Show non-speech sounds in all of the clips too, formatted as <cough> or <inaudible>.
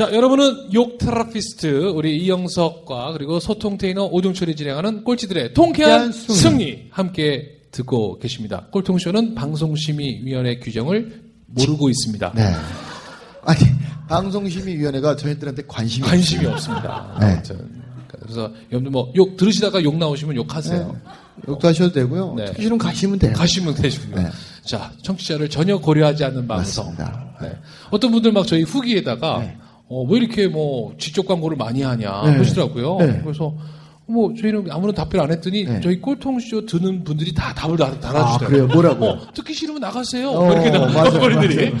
자, 여러분은 욕 테라피스트 우리 이영석과 그리고 소통 테이너 오종철이 진행하는 꼴찌들의 통쾌한 승리. 함께 듣고 계십니다. 꼴통쇼는 방송심의위원회 규정을 모르고 있습니다. 네. 아니, 방송심의위원회가 저희들한테 관심이 관심이. 없습니다. 네. 그래서 여러분 뭐욕 들으시다가 욕 나오시면 욕하세요. 욕도 하셔도 되고요. 네. 듣기 싫으면 가시면 돼요. 가시면 되시고요. 네. 자, 청취자를 전혀 고려하지 않는 방송. 맞습니다. 네. 어떤 분들 막 저희 후기에다가 네. 어, 왜 이렇게 뭐 지적 광고를 많이 하냐 네. 그러시더라고요. 네. 그래서 뭐 저희는 아무런 답변 안 했더니 네. 저희 꼴통쇼 듣는 분들이 다 답을 달- 아. 그래요? 뭐라고? 어, 듣기 싫으면 나가세요. 어, 뭐 이렇게 맞아요. 맞아요.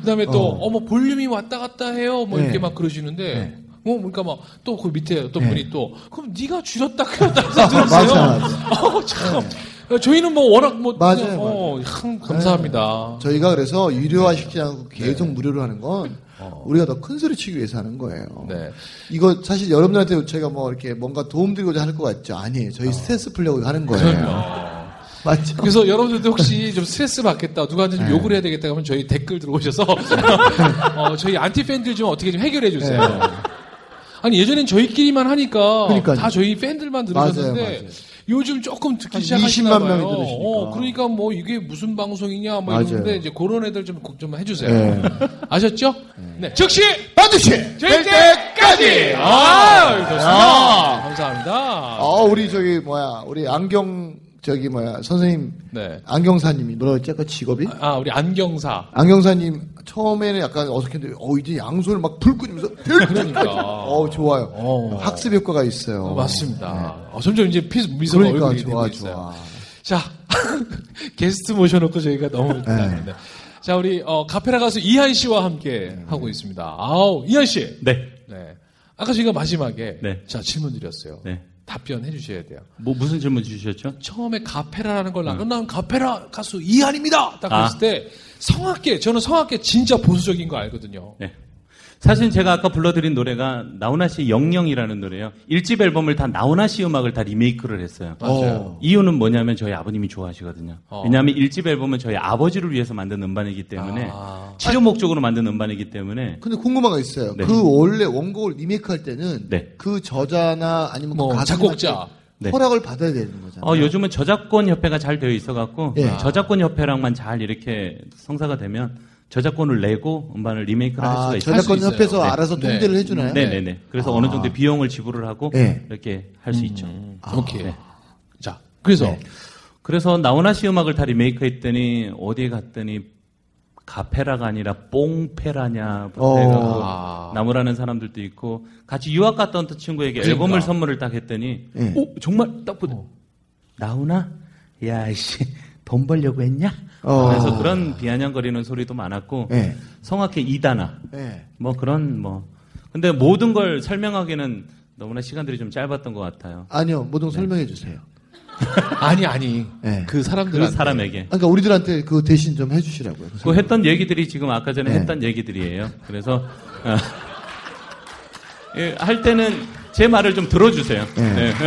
그다음에 또 어. 어머 볼륨이 왔다 갔다 해요. 뭐 네. 이렇게 막 그러시는데. 네. 어, 그러니까 막 또 그 밑에 어떤 네. 분이 또 그럼 네가 줄였다 그랬다 들었어요. <laughs> <laughs> 어, 참. 저희는 뭐 워낙 뭐 맞아요, 그냥, 어, 참 감사합니다. 저희가 그래서 유료화시키지 않고 계속 무료로 하는 건 우리가 더 큰 소리 치기 위해서 하는 거예요. 네. 이거 사실 여러분들한테 저희가 뭐 이렇게 뭔가 도움 드리고자 할 것 같죠? 아니에요. 저희 스트레스 풀려고 하는 거예요. <laughs> 맞죠? 그래서 여러분들도 혹시 좀 스트레스 받겠다, 누구한테 좀 네. 욕을 해야 되겠다 하면 저희 댓글 들어오셔서 <laughs> 어, 저희 안티 팬들 좀 어떻게 좀 해결해 주세요. 네. 아니 예전엔 저희끼리만 하니까 그러니까요. 다 저희 팬들만 맞아요, 들으셨는데 맞아요. 요 즘 조금 듣기 한 시작하시나 20만 봐요. 명이 들으시니까. 어, 그러니까 뭐 이게 무슨 방송이냐 뭐 맞아요. 이러는데 이제 그런 애들 좀꼭좀 해주세요. 네. 아셨죠? 네. 즉시 반드시 될 때까지. 아, 좋습니다. 감사합니다. 아, 우리 저기 뭐야, 우리 안경 저기 뭐야 선생님 네. 안경사님이 뭐라고 했지? 아까 직업이? 아 우리 안경사. 안경사님 처음에는 약간 어색했는데 어 이제 양손을 막 불 끄면서 그러니까. 어 좋아요. 어. 학습 효과가 있어요. 어, 맞습니다. 어, 점점 이제 피, 미소가 그러니까 얼굴이 좋아 되고 있어요. 좋아. 자, <laughs> 게스트 모셔놓고 저희가 너무 네. 잘하는데. 자, 우리 어, 카페라 가수 이한 씨와 함께 하고 있습니다. 아우, 이한 씨. 네. 네. 아까 저희가 마지막에 네. 자 질문 드렸어요. 네. 답변해 주셔야 돼요. 뭐 무슨 질문 주셨죠? 처음에 가페라라는 걸 나눈 난 가페라 가수 이한입니다. 딱 아. 그랬을 때 성악계 저는 성악계 진짜 보수적인 거 알거든요. 네. 사실 제가 아까 불러드린 노래가 나훈아 씨 영영이라는 노래예요. 1집 앨범을 다 나훈아 씨 음악을 다 리메이크를 했어요. 맞아요. 이유는 뭐냐면 저희 아버님이 좋아하시거든요. 어. 왜냐하면 1집 앨범은 저희 아버지를 위해서 만든 음반이기 때문에 아. 치료 목적으로 만든 음반이기 때문에 근데 궁금한 거 있어요. 네. 그 원래 원곡을 리메이크 할 때는 네. 그 저자나 아니면 뭐 그 작곡자. 네. 허락을 받아야 되는 거잖아요. 어, 요즘은 저작권 협회가 잘 되어 있어 갖고 예. 저작권 협회랑만 잘 이렇게 성사가 되면 저작권을 내고 음반을 리메이크를 할 아, 수가 있어요. 저작권. 협회에서 네. 알아서 네. 통제를 해주나요? 네네 네. 그래서 아. 어느 정도 비용을 지불을 하고 네. 이렇게 할수 있죠. 오케이. 네. 자, 그래서 네. 그래서 나훈아 씨 음악을 다 리메이크했더니 어디에 갔더니 가페라가 아니라 뽕페라냐 어. 해가지고 아. 나무라는 사람들도 있고 같이 유학 갔던 친구에게 그러니까. 앨범을 선물을 딱 했더니 네. 오 정말 딱 보더 나훈아 야이씨 돈 벌려고 했냐? 어. 그래서 그런 비아냥거리는 소리도 많았고 네. 성악회 이다나 네. 뭐 그런 뭐 근데 모든 걸 설명하기는 너무나 시간들이 좀 짧았던 것 같아요. 아니요, 네. 뭐든 설명해 주세요. <laughs> 아니 아니 네. 그그 사람들한테 사람에게 그러니까 우리들한테 그 대신 좀 해주시라고요. 그 했던 얘기들이 지금 아까 전에 네. 했던 얘기들이에요. 그래서 어, <laughs> 예, 할 때는 제 말을 좀 들어주세요. 네. 네. <laughs>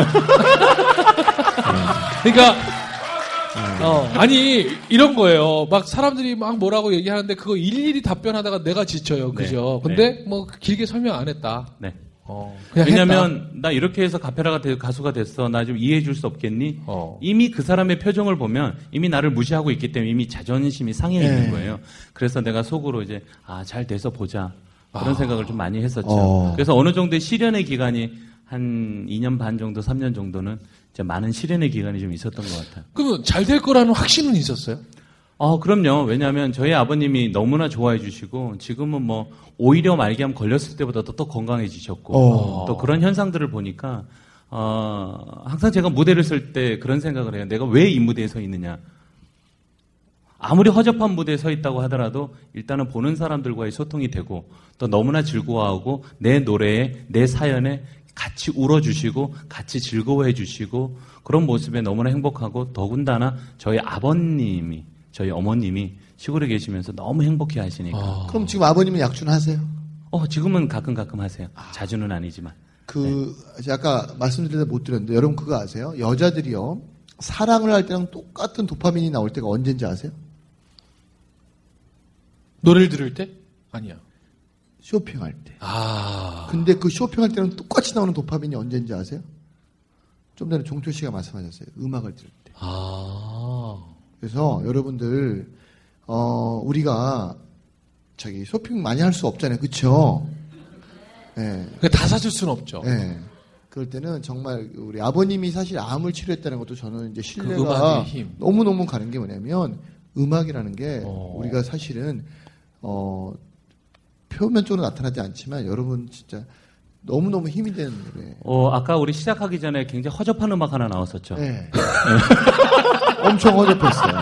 그러니까 어, 아니 이런 거예요. 막 사람들이 막 뭐라고 얘기하는데 그거 일일이 답변하다가 내가 지쳐요. 그죠? 네. 근데 뭐 길게 설명 안 했다. 네. 어. 왜냐면 나 이렇게 해서 가페라가 돼- 가수가 됐어. 나 좀 이해해 줄 수 없겠니? 어. 이미 그 사람의 표정을 보면 이미 나를 무시하고 있기 때문에 이미 자존심이 상해 있는 네. 거예요. 그래서 내가 속으로 이제 아, 잘 돼서 보자. 그런 생각을 좀 많이 했었죠. 어. 그래서 어느 정도의 실현의 기간이 한 2년 반 정도, 3년 정도는 이제 많은 실현의 기간이 좀 있었던 것 같아요. 그러면 잘될 거라는 확신은 있었어요? 어, 그럼요. 왜냐하면 저희 아버님이 너무나 좋아해 주시고 지금은 뭐 오히려 말기암 걸렸을 때보다 더, 더 건강해지셨고 어. 또 그런 현상들을 보니까 어, 항상 제가 무대를 쓸 때 그런 생각을 해요. 내가 왜 이 무대에 서 있느냐. 아무리 허접한 무대에 서 있다고 하더라도 일단은 보는 사람들과의 소통이 되고 또 너무나 즐거워하고 내 노래에 내 사연에 같이 울어주시고 같이 즐거워해 주시고 그런 모습에 너무나 행복하고 더군다나 저희 아버님이 저희 어머님이 시골에 계시면서 너무 행복해 하시니까 그럼 지금 아버님은 약주는 하세요? 어 지금은 가끔 가끔 하세요. 자주는 아니지만 그 제가 아까 말씀드리다 못 드렸는데 여러분 그거 아세요? 여자들이요 사랑을 할 때랑 똑같은 도파민이 나올 때가 언제인지 아세요? 노래를 들을 때? 아니야. 쇼핑할 때. 아. 근데 그 쇼핑할 때랑 똑같이 나오는 도파민이 언제인지 아세요? 좀 전에 종철 씨가 말씀하셨어요. 음악을 들을 때. 아. 그래서 여러분들 어 우리가 저기 쇼핑 많이 할 수 없잖아요. 그렇죠? 예. 그다 사줄 수는 없죠. 예. 그럴 때는 정말 우리 아버님이 사실 암을 치료했다는 것도 저는 이제 신뢰가 그 음악의 힘. 너무너무 가는 게 뭐냐면 음악이라는 게 어. 우리가 사실은 어 표면적으로 나타나지 않지만 여러분 진짜 너무너무 힘이 되는 노래. 어 아까 우리 시작하기 전에 굉장히 허접한 음악 하나 나왔었죠. 예. <laughs> 엄청 어렵했어요.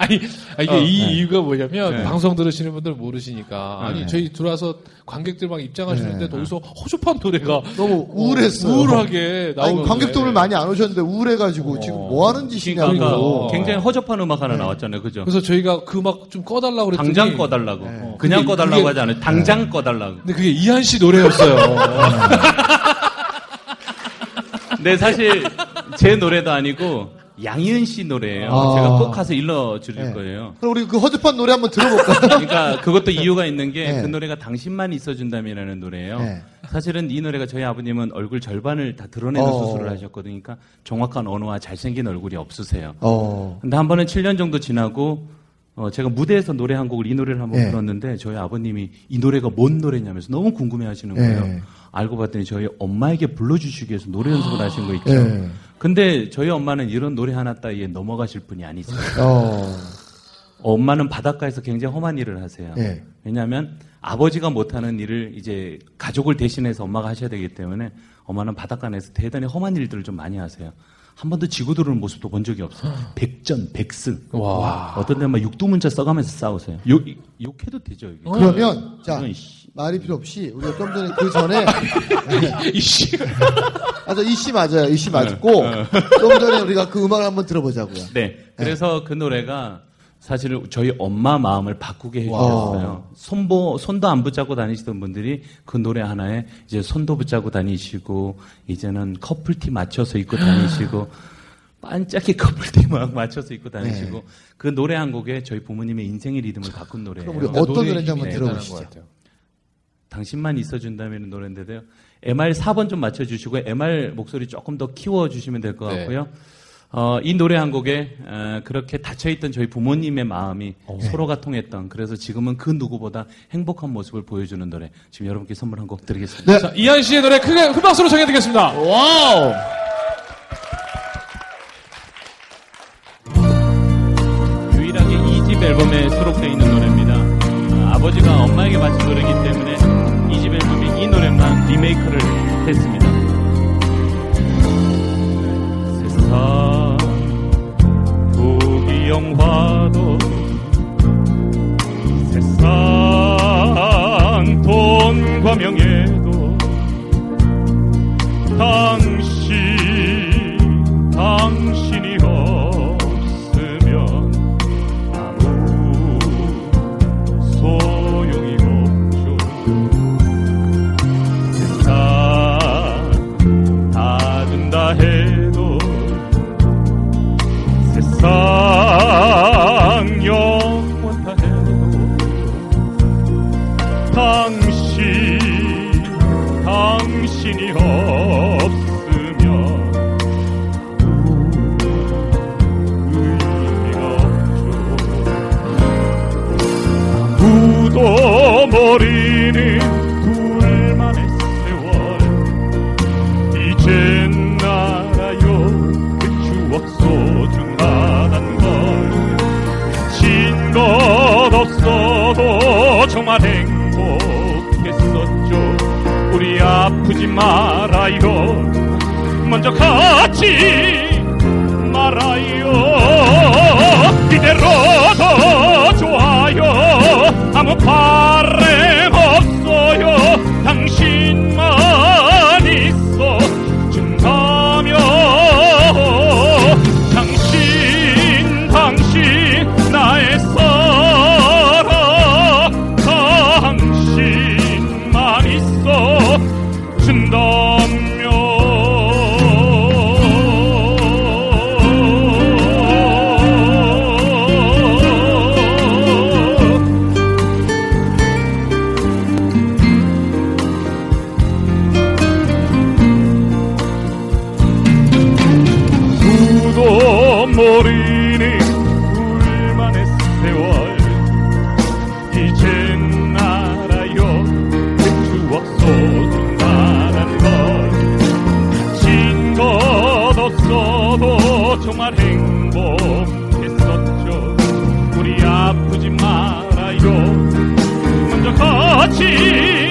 아니, 아, 이게 어, 이 네. 이유가 뭐냐면 네. 방송 들으시는 분들 모르시니까 아니 네. 저희 들어와서 관객들 막 입장하시는데 네. 거기서 허접한 노래가 너무 우울했어요. 우울하게 아니, 나오는 관객들을 많이 안 오셨는데 우울해가지고 지금 뭐 하는 짓이냐고. 그러니까 그러니까. 굉장히 허접한 음악 하나 네. 나왔잖아요. 그죠? 그래서 저희가 그 음악 좀 꺼달라고 그랬더니 당장 꺼달라고. 네. 그냥 꺼달라고 그게- 하지 않아요. 당장 꺼달라고. 근데 그게 이한 씨 노래였어요. <laughs> 네, 사실 제 노래도 아니고 양희은 씨 노래예요. 아. 제가 꼭 가서 일러 드릴 네. 거예요. 그럼 우리 그 허접한 노래 한번 들어볼까요? <laughs> 그러니까 그것도 이유가 있는 게그 네. 노래가 당신만 있어준다면이라는 노래예요. 네. 사실은 이 노래가 저희 아버님은 얼굴 절반을 다 드러내는 어. 수술을 하셨거든요. 그러니까 정확한 언어와 잘생긴 얼굴이 없으세요. 어. 근데 한 번은 7년 정도 지나고 어, 제가 무대에서 노래 한 곡을 이 노래를 한번 네. 불렀는데 저희 아버님이 이 노래가 뭔 노래냐면서 너무 궁금해 하시는 거예요. 네. 알고 봤더니 저희 엄마에게 불러주시기 위해서 노래 연습을 하신 거 있죠. 네. 근데 저희 엄마는 이런 노래 하나 따위에 넘어가실 분이 아니세요. 어. 엄마는 바닷가에서 굉장히 험한 일을 하세요. 네. 왜냐하면 아버지가 못하는 일을 이제 가족을 대신해서 엄마가 하셔야 되기 때문에 엄마는 바닷가 내에서 대단히 험한 일들을 좀 많이 하세요. 한 번도 지고 들어오는 모습도 본 적이 없어요. 백전, 백승. 와. 어떤 데막 육두문자 써가면서 싸우세요. 욕, 욕해도 되죠, 이게. 그러면 자. 말이 필요 없이 우리가 좀 전에 그 전에 <laughs> 이씨. 맞아 이씨 맞아요 이씨 맞고 좀 전에 우리가 그 음악을 한번 들어보자고요. 네. 그래서 그 노래가 사실 저희 엄마 마음을 바꾸게 와. 해주셨어요. 손보, 손도 안 붙잡고 다니시던 분들이 그 노래 하나에 이제 손도 붙잡고 다니시고, 이제는 커플티 맞춰서 입고 다니시고, <gasps> 반짝이 커플티 막 맞춰서 입고 다니시고, 네. 그 노래 한 곡에 저희 부모님의 인생의 리듬을 바꾼 노래예요. 그럼 우리 어떤 노래의 노래인지 한번 들어보시죠. 당신만 있어준다면 노래인데요. MR 4번 좀 맞춰주시고 MR 목소리 조금 더 키워주시면 될것 네. 같고요. 어, 이 노래 한 곡에 어, 그렇게 닫혀있던 저희 부모님의 마음이 서로가 통했던 그래서 지금은 그 누구보다 행복한 모습을 보여주는 노래 지금 여러분께 선물 한 곡 드리겠습니다. 네. 자, 이한 씨의 노래 크게 큰 박수로 청해드리겠습니다. wow. 유일하게 2집 앨범에 수록되어 있는 노래입니다. 아, 아버지가 엄마에게 바친 노래이기 때문에 2집 앨범에 이 노래만 리메이크를 했습니다. 세상 부귀 영화도 세상 돈과 명예도 또 머리는 불만의 세월 이젠 알아요 그 추억 소중하단 걸친것 없어도 정말 행복했었죠. 우리 아프지 말아요. 먼저 같이 말아요. 이대로 정말 행복했었죠. 우리 아프지 말아요. 먼저 가지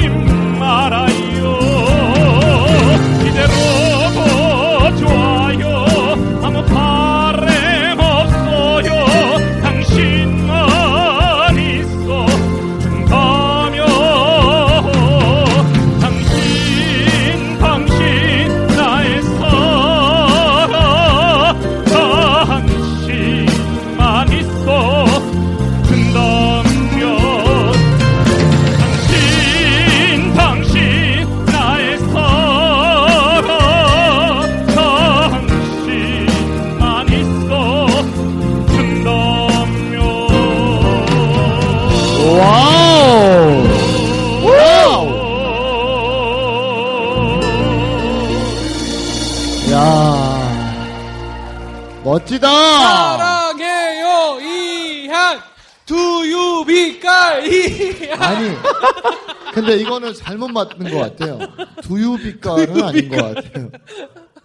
근데 이거는 잘못 맞는 것 같아요. 두유 빛깔은 아닌 것 같아요.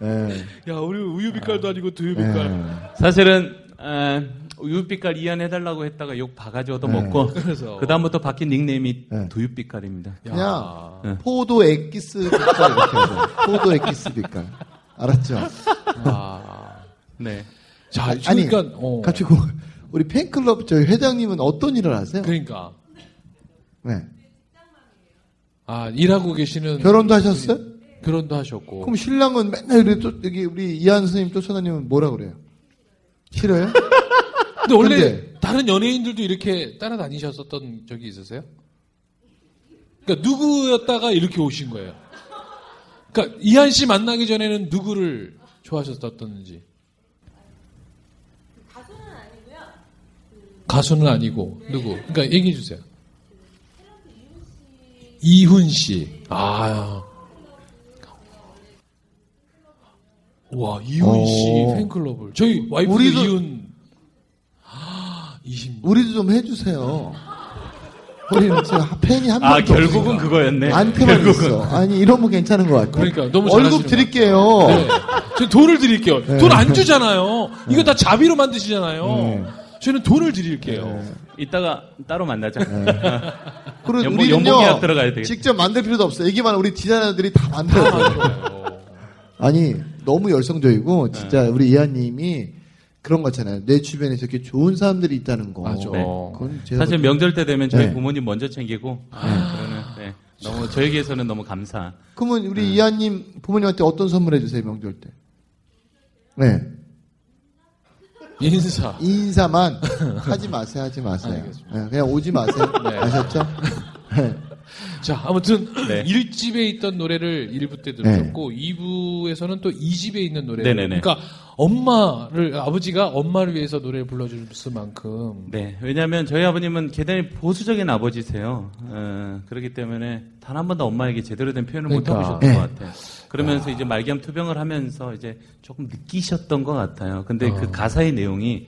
예. 야 우리 우유 빛깔도 아니고 두유 빛깔 예. 사실은 에, 우유 빛깔 이해해달라고 했다가 욕 바가지 얻어 먹고 그래서. 그 다음부터 바뀐 닉네임이 네. 두유 빛깔입니다. 그냥 네. 포도 엑기스 빛깔 이렇게 하죠. 포도 엑기스 빛깔. 알았죠? 아. 네. 자 아니, 그러니까 어. 그- 우리 팬클럽 저희 회장님은 어떤 일을 하세요? 그러니까 네. 아 일하고 계시는 결혼도 하셨어요? 결혼도 하셨고 그럼 신랑은 맨날 우리 또 여기 우리 이한 스님 쫓아다니면 뭐라 그래요? 싫어요? <laughs> 근데 원래 근데- 다른 연예인들도 이렇게 따라다니셨었던 적이 있으세요? 그러니까 누구였다가 이렇게 오신 거예요. 그러니까 이한 씨 만나기 전에는 누구를 좋아하셨었던지. 가수는 아니고 누구? 그러니까 얘기해 주세요. 이훈 씨. 아. 와, 이훈 씨 오. 팬클럽을. 저희 와이프 우리도- 이훈. 아, 20년. 우리도 좀 해주세요. 우리는 지금 팬이 한아 명도 결국은 없으니까. 그거였네. 안테만. 있어. 아니 이러면 괜찮은 것 같아. 그러니까 너무 월급 드릴게요. 네. 저 돈을 드릴게요. 네. 돈안 <laughs> 주잖아요. 이거 다 자비로 만드시잖아요. 네. 저는 돈을 드릴게요. 이따가 따로 만나자. 그리고 연봉- 우리는요 들어가야. 직접 만들 필요도 없어. 얘기만 우리 디자이너들이 다 만들어요. <laughs> 아니 너무 열성적이고 진짜 우리 이하님이 그런 거잖아요. 내 주변에 이렇게 좋은 사람들이 있다는 거. 맞아. 네. 사실 명절 때 되면 저희 네. 부모님 먼저 챙기고 네, 그러는 네. 너무 저에게서는 너무 감사. 그러면 우리 네. 이하님 부모님한테 어떤 선물 해 주세요 명절 때? 네 인사. 인사만 <laughs> 하지 마세요 하지 마세요. 네, 그냥 오지 마세요. <laughs> 네. 아셨죠? <laughs> 네. 자, 아무튼 네. 1집에 있던 노래를 1부 때 들으셨고 2부에서는 또 2집에 있는 노래를 네네네. 그러니까 엄마를 아버지가 엄마를 위해서 노래를 불러줄 만큼 네, 왜냐하면 저희 아버님은 대단히 보수적인 아버지세요. 어, 그렇기 때문에 단 한 번도 엄마에게 제대로 된 표현을 못 그러니까. 해보셨던 네. 것 같아요. 그러면서 이제 말기암 투병을 하면서 이제 조금 느끼셨던 것 같아요. 근데 어. 그 가사의 내용이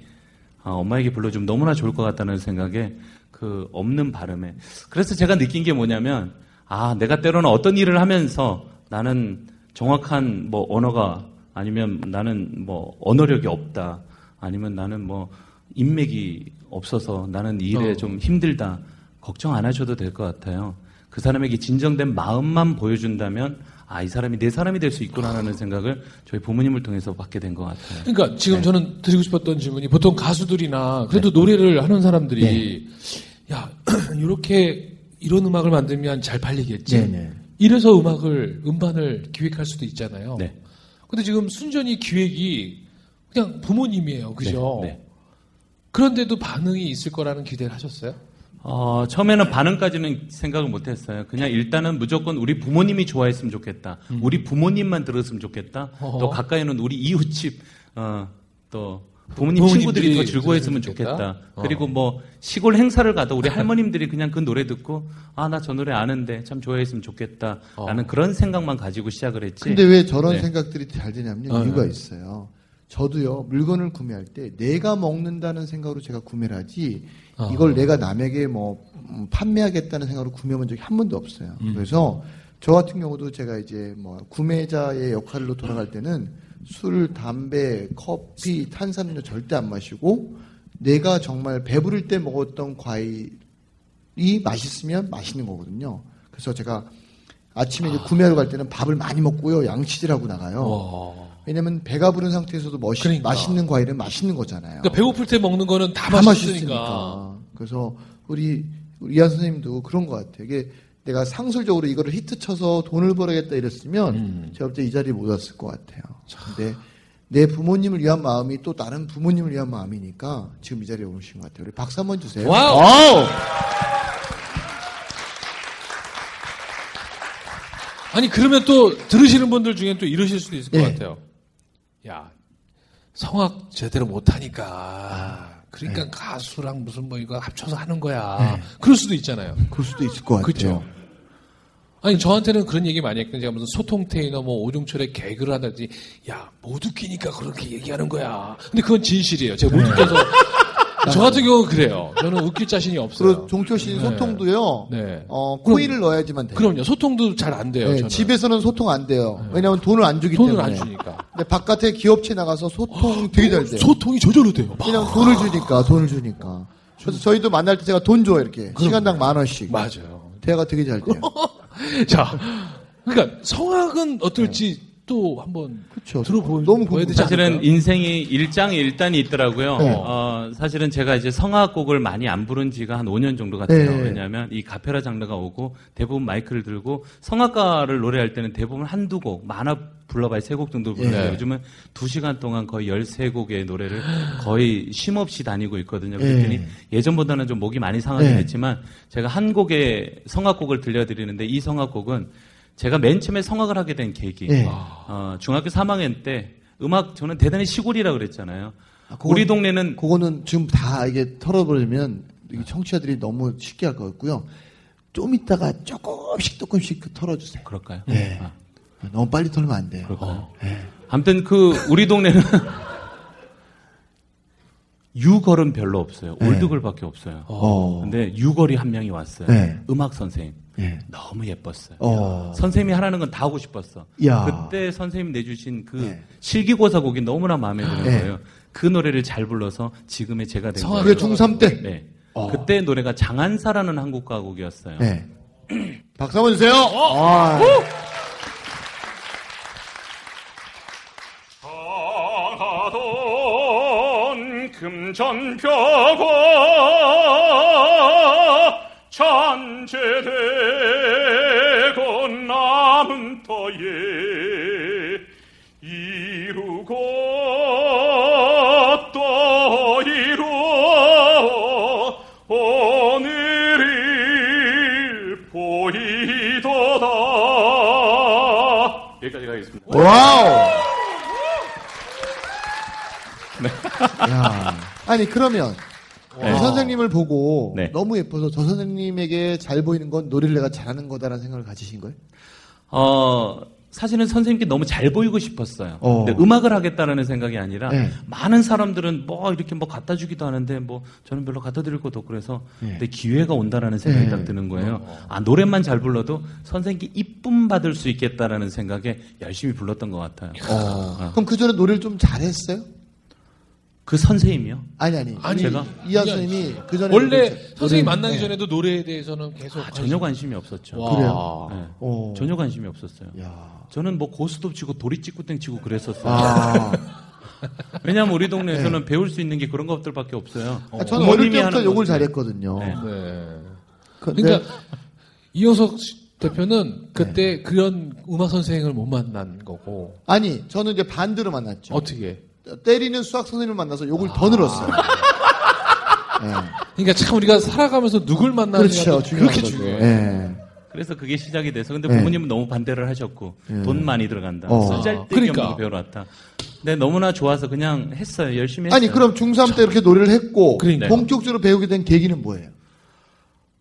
아, 엄마에게 불러주면 너무나 좋을 것 같다는 생각에 그 없는 발음에 그래서 제가 느낀 게 뭐냐면 아 내가 때로는 어떤 일을 하면서 나는 정확한 뭐 언어가 아니면 나는 뭐 언어력이 없다 아니면 나는 뭐 인맥이 없어서 나는 이 일에 어. 좀 힘들다 걱정 안 하셔도 될 것 같아요. 그 사람에게 진정된 마음만 보여준다면 아, 이 사람이 내 사람이 될 수 있구나라는 생각을 저희 부모님을 통해서 받게 된 것 같아요. 그러니까 지금 네. 저는 드리고 싶었던 질문이 보통 가수들이나 그래도 노래를 하는 사람들이 네. 야 <clears throat> 이렇게 이런 음악을 만들면 잘 팔리겠지. 네네. 이래서 음악을 음반을 기획할 수도 있잖아요. 네. 근데 지금 순전히 기획이 그냥 부모님이에요, 그죠? 네, 네. 그런데도 반응이 있을 거라는 기대를 하셨어요? 어, 처음에는 반응까지는 생각을 못 했어요. 그냥 일단은 무조건 우리 부모님이 좋아했으면 좋겠다. 우리 부모님만 들었으면 좋겠다. 음. 어허. 또 가까이는 우리 이웃집, 어, 또 부모님 친구들이 더 즐거워했으면 좋겠다. 좋겠다. 어. 그리고 뭐 시골 행사를 가도 우리 <laughs> 할머님들이 그냥 그 노래 듣고 아, 나 저 노래 아는데 참 좋아했으면 좋겠다. 라는 어. 그런 생각만 가지고 시작을 했지. 근데 왜 저런 네. 생각들이 잘 되냐면 어, 이유가 네. 있어요. 저도요 물건을 구매할 때 내가 먹는다는 생각으로 제가 구매를 하지 어. 이걸 내가 남에게 뭐 음, 판매하겠다는 생각으로 구매해본 적이 한 번도 없어요. 음. 그래서 저 같은 경우도 제가 이제 뭐 구매자의 역할로 돌아갈 때는 술, 담배, 커피, 탄산음료 절대 안 마시고 내가 정말 배부를 때 먹었던 과일이 맛있으면 맛있는 거거든요. 그래서 제가 아침에 이제 구매하러 갈 때는 밥을 많이 먹고요. 양치질하고 나가요. 와. 왜냐면 배가 부른 상태에서도 멋있, 그러니까. 맛있는 과일은 맛있는 거잖아요. 그러니까 배고플 때 먹는 거는 다, 다 맛있으니까. 맛있으니까. 그래서 우리 우리 이한 선생님도 그런 것 같아요. 이게 내가 상술적으로 이거를 히트 쳐서 돈을 벌어야겠다 이랬으면 음. 제가 볼 때 이 자리에 못 왔을 것 같아요. 근데 내 부모님을 위한 마음이 또 다른 부모님을 위한 마음이니까 지금 이 자리에 오신 것 같아요. 우리 박수 한번 주세요. wow! wow! 아니 그러면 또 들으시는 분들 중에 또 이러실 수도 있을 것 예. 같아요. 야 성악 제대로 못하니까 아, 그러니까 네. 가수랑 무슨 뭐 이거 합쳐서 하는 거야. 그럴 수도 있잖아요. 그럴 수도 있을 것 같아요. 그렇죠. 아니 저한테는 그런 얘기 많이 했거든요. 제가 무슨 소통 테이너 뭐 오종철의 개그를 한다든지 야 못 웃기니까 그렇게 얘기하는 거야. 근데 그건 진실이에요. 제가 못 웃겨서 저 같은 경우는 그래요. 저는 웃길 자신이 없어요. 그리고 종철 씨는 네. 소통도요. 네. 어, 코인을 넣어야지만 돼요. 그럼요. 소통도 잘 안 돼요. 네, 저는. 집에서는 소통 안 돼요. 왜냐하면 돈을 안 주기 돈을 때문에. 안 주니까. 근데 바깥에 기업체 나가서 소통 되게 잘 돼요. 소통이 저절로 돼요. 그냥 돈을 주니까, 돈을 주니까. 그래서 저희도 만날 때 제가 돈 줘요, 이렇게. 시간당 만 원씩. 맞아요. 대화가 되게 잘 돼요. <laughs> 자, 그러니까 성악은 어떨지 또 한번 그렇죠. 들어보 너무 되지 사실은? 인생이 일장일단이 있더라고요. 네. 어, 사실은 제가 이제 성악곡을 많이 안 부른 지가 한 5년 정도 같아요. 네. 왜냐하면 이 가페라 장르가 오고 대부분 마이크를 들고 성악가를 노래할 때는 대부분 한두 곡, 많아 불러봐야 세 곡 정도 부르는데 네. 요즘은 두 시간 동안 거의 13곡의 노래를 거의 쉼 없이 다니고 있거든요. 네. 그랬더니 예 전보다는 좀 목이 많이 상하긴 네. 했지만 제가 한 곡의 성악곡을 들려드리는데 이 성악곡은 제가 맨 처음에 성악을 하게 된 계기. 네. 어, 중학교 3학년 때 음악 저는 대단히 시골이라 그랬잖아요. 아, 그건- 우리 동네는 그거는 지금 다 이게 털어버리면 청취자들이 너무 쉽게 할 것 같고요. 좀 이따가 조금씩 조금씩 그 털어주세요. 그럴까요? 네. 아, 너무 빨리 털면 안 돼요. 그럴까요? 아무튼 그 우리 동네는 <laughs> 유걸은 별로 없어요. 네. 올드걸밖에 없어요. 어. 근데 유걸이 한 명이 왔어요. 네. 음악 선생님. 네. 너무 예뻤어요. 어. 선생님이 하라는 건 다 하고 싶었어. 야. 그때 선생님 내주신 그 네. 실기고사 곡이 너무나 마음에 드는 네. 거예요. 그 노래를 잘 불러서 지금의 제가 된 거예요. 그게 중3 때? 네. 어. 그때 노래가 장한사라는 한국 가곡이었어요. 네. <clears throat> 박수 한번 주세요. 아. 강하던 금전표가 잔재되고 남은 터에 이루고 또 이루어 오늘을 보이도다 여기까지 가겠습니다. wow. 야. 아니 그러면 이 선생님을 보고 네. 너무 예뻐서 저 선생님에게 잘 보이는 건 노래를 내가 잘하는 거다라는 생각을 가지신 거예요? 어, 사실은 선생님께 너무 잘 보이고 싶었어요. 어. 근데 음악을 하겠다라는 생각이 아니라 네. 많은 사람들은 뭐 이렇게 뭐 갖다 주기도 하는데 뭐 저는 별로 갖다 드릴 것도 없고 그래서 네. 근데 기회가 온다라는 생각이 네. 딱 드는 거예요. 아, 노래만 잘 불러도 선생님께 이쁨 받을 수 있겠다라는 생각에 열심히 불렀던 것 같아요. 어. 그럼 그 전에 노래를 좀 잘했어요? 그 선생님이요? 아니 아니. 아니, 제가? 이한 선생님이 그 전에 원래 선생님 노래는- 만나기 네. 전에도 노래에 대해서는 계속 아, 전혀 관심이 없었죠. 와. 그래요? 네. 어. 전혀 관심이 없었어요. 야. 저는 뭐 고스톱 치고 도리 찌꾸땡 치고 그랬었어요. 아. <laughs> 왜냐하면 우리 동네에서는 배울 수 있는 게 그런 것들밖에 없어요. 아, 저는 어릴 때부터 욕을. 잘했거든요. 네. 네. 근데 그러니까 이호석 대표는 그때 그런 음악 선생을 못 만난 거고 아니 저는 이제 반대로 만났죠. 어떻게? 때리는 수학 선생님을 만나서 욕을 더 늘었어요. 네. 그러니까 참 우리가 살아가면서 누굴 만나느냐가 그렇죠. 그렇게 거죠. 중요해. 네. 그래서 그게 시작이 돼서 근데 네. 부모님은 너무 반대를 하셨고 돈 많이 들어간다. 어. 쓸잘데기 그러니까. 없는 거 배워놨다. 근데 너무나 좋아서 그냥 했어요. 열심히 했어요. 아니 그럼 중3 때 이렇게 노래를 했고 그러니까. 본격적으로 배우게 된 계기는 뭐예요?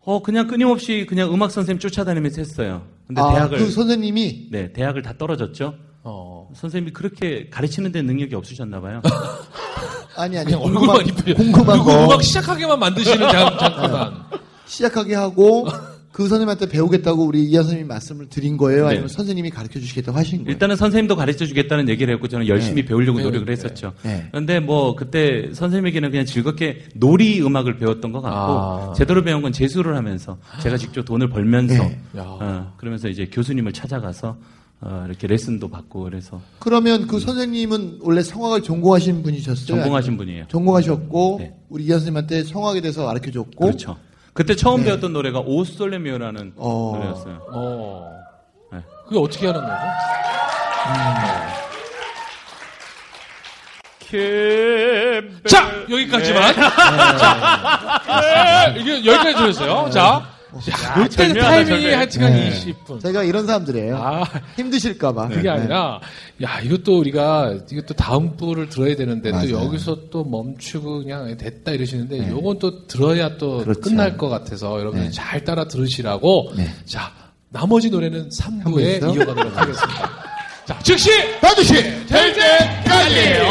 어 그냥 끊임없이 그냥 음악 선생님 쫓아다니면서 했어요. 근데 아, 대학을 그 선생님이 네 대학을 다 떨어졌죠. 어. 선생님이 그렇게 가르치는 데 능력이 없으셨나 봐요. <laughs> 아니 아니 얼굴만 이쁘게 궁금한 거 음악 시작하게만 만드시는 잠, 잠깐만. <laughs> 시작하게 하고 그 선생님한테 배우겠다고 우리 이한 선생님이 말씀을 드린 거예요? 아니면 네. 선생님이 가르쳐 주시겠다고 하신 거예요? 일단은 선생님도 가르쳐 주겠다는 얘기를 했고 저는 열심히 네. 배우려고 네, 노력을 네. 했었죠. 네. 그런데 뭐 그때 선생님에게는 그냥 즐겁게 놀이 음악을 배웠던 것 같고 아. 제대로 배운 건 재수를 하면서 제가 직접 돈을 벌면서 네. 야. 어, 그러면서 이제 교수님을 찾아가서 어, 이렇게 레슨도 받고 그래서 그러면 그 선생님은 원래 성악을 전공하신 분이셨어요? 전공하신 분이에요. 전공하셨고 네. 우리 이한 선생님한테 성악에 대해서 가르쳐 줬고 그렇죠. 그때 처음 네. 배웠던 노래가 오솔레미오라는 어. 노래였어요. 어. 네. 그게 어떻게 하는 거죠? 자 여기까지만. 자, 이게 여기까지 들었어요. 자, 자, 이때 절묘하다, 타이밍이 절묘해. 하여튼간 네. 20분. 저희가 이런 사람들이에요. 아, 힘드실까봐. 그게 네. 아니라, 야, 이것도 우리가, 이것도 다음 부를 들어야 되는데, 또 맞아요. 여기서 또 멈추고 그냥 됐다 이러시는데, 요건 또 들어야 또 네. 그렇죠. 끝날 것 같아서, 여러분들 네. 잘 따라 들으시라고, 네. 자, 나머지 노래는 3부에 삼부에서? 이어가도록 하겠습니다. <laughs> 자, 즉시! 반드시 될 때까지!